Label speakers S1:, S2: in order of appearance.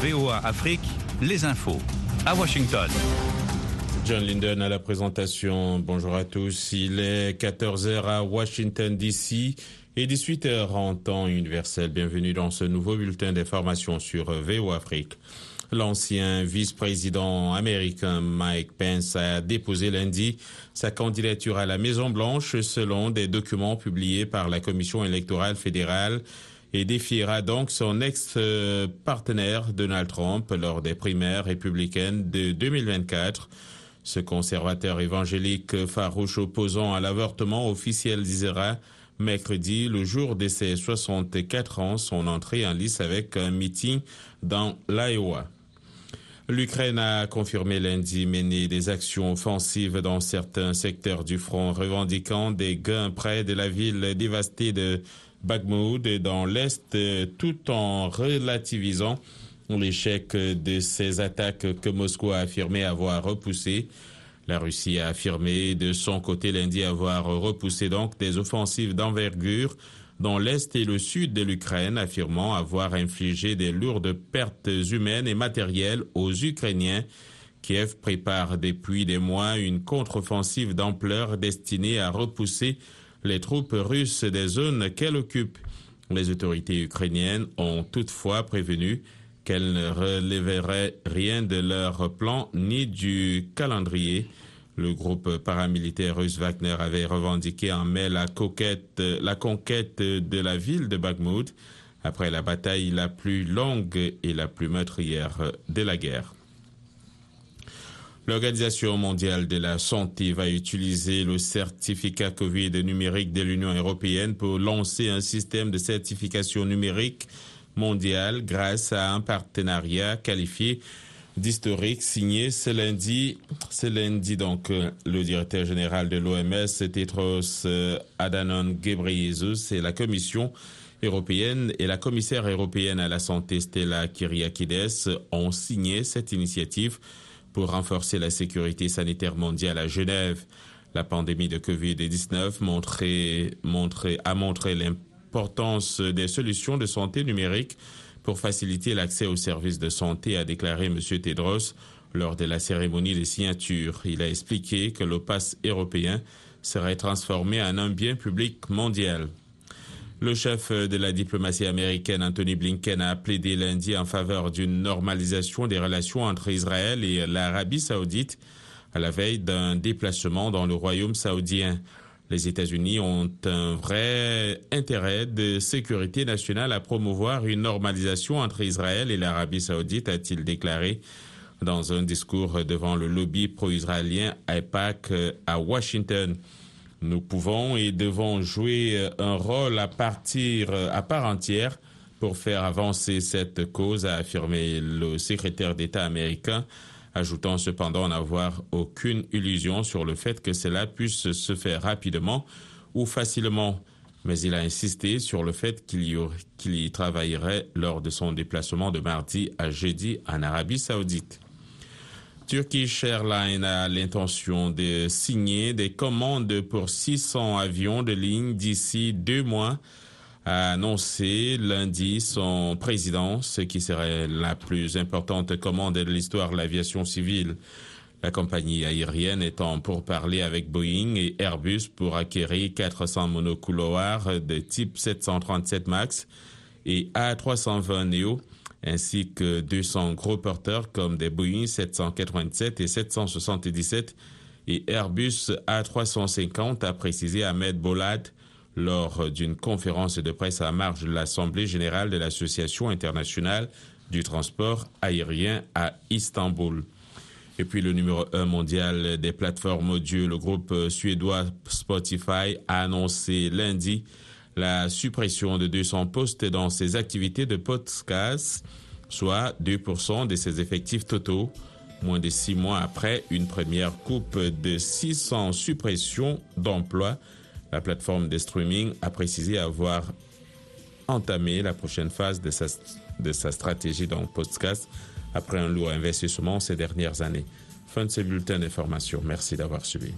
S1: VOA Afrique, les infos. À Washington.
S2: John Linden à la présentation. Bonjour à tous. Il est 14h à Washington, D.C. et 18h en temps universel. Bienvenue dans ce nouveau bulletin d'information sur VOA Afrique. L'ancien vice-président américain Mike Pence a déposé lundi sa candidature à la Maison-Blanche selon des documents publiés par la Commission électorale fédérale et défiera donc son ex-partenaire Donald Trump lors des primaires républicaines de 2024. Ce conservateur évangélique farouche opposant à l'avortement officialisera mercredi, le jour de ses 64 ans, son entrée en lice avec un meeting dans l'Iowa. L'Ukraine a confirmé lundi mener des actions offensives dans certains secteurs du front, revendiquant des gains près de la ville dévastée de Bakhmut et dans l'Est, tout en relativisant l'échec de ces attaques que Moscou a affirmé avoir repoussées. La Russie a affirmé de son côté lundi avoir repoussé donc des offensives d'envergure dans l'Est et le Sud de l'Ukraine, affirmant avoir infligé des lourdes pertes humaines et matérielles aux Ukrainiens. Kiev prépare depuis des mois une contre-offensive d'ampleur destinée à repousser les troupes russes des zones qu'elle occupe. Les autorités ukrainiennes ont toutefois prévenu qu'elles ne relèveraient rien de leur plan ni du calendrier. Le groupe paramilitaire russe Wagner avait revendiqué en mai la, la conquête de la ville de Bakhmut après la bataille la plus longue et la plus meurtrière de la guerre. L'Organisation mondiale de la santé va utiliser le certificat Covid numérique de l'Union européenne pour lancer un système de certification numérique mondial grâce à un partenariat qualifié d'historique signé ce lundi. Ce lundi, donc, le directeur général de l'OMS, Tedros Adhanom Ghebreyesus et la Commission européenne et la commissaire européenne à la santé Stella Kyriakides ont signé cette initiative pour renforcer la sécurité sanitaire mondiale à Genève. La pandémie de Covid-19 a montré l'importance des solutions de santé numérique pour faciliter l'accès aux services de santé, a déclaré M. Tedros lors de la cérémonie de signature. Il a expliqué que le européen serait transformé en un bien public mondial. Le chef de la diplomatie américaine, Anthony Blinken, a plaidé lundi en faveur d'une normalisation des relations entre Israël et l'Arabie saoudite à la veille d'un déplacement dans le royaume saoudien. Les États-Unis ont un vrai intérêt de sécurité nationale à promouvoir une normalisation entre Israël et l'Arabie saoudite, a-t-il déclaré dans un discours devant le lobby pro-israélien AIPAC à Washington. Nous pouvons et devons jouer un rôle à partir à part entière pour faire avancer cette cause, a affirmé le secrétaire d'État américain, ajoutant cependant n'avoir aucune illusion sur le fait que cela puisse se faire rapidement ou facilement. Mais il a insisté sur le fait qu'il y, y travaillerait lors de son déplacement de mardi à jeudi en Arabie saoudite. Turkish Airlines a l'intention de signer des commandes pour 600 avions de ligne d'ici deux mois, a annoncé lundi son président, ce qui serait la plus importante commande de l'histoire de l'aviation civile. La compagnie aérienne étant pour parler avec Boeing et Airbus pour acquérir 400 monocouloirs de type 737 MAX et A320 Neo ainsi que 200 gros porteurs comme des Boeing 787 et 777 et Airbus A350, a précisé Ahmed Bolad lors d'une conférence de presse à marge de l'Assemblée générale de l'Association internationale du transport aérien à Istanbul. Et puis le numéro 1 mondial des plateformes audio, le groupe suédois Spotify, a annoncé lundi la suppression de 200 postes dans ses activités de podcast, soit 2% de ses effectifs totaux, moins de six mois après une première coupe de 600 suppressions d'emplois. La plateforme de streaming a précisé avoir entamé la prochaine phase de sa, de sa stratégie dans le podcast après un lourd investissement ces dernières années. Fin de ce bulletin d'information. Merci d'avoir suivi.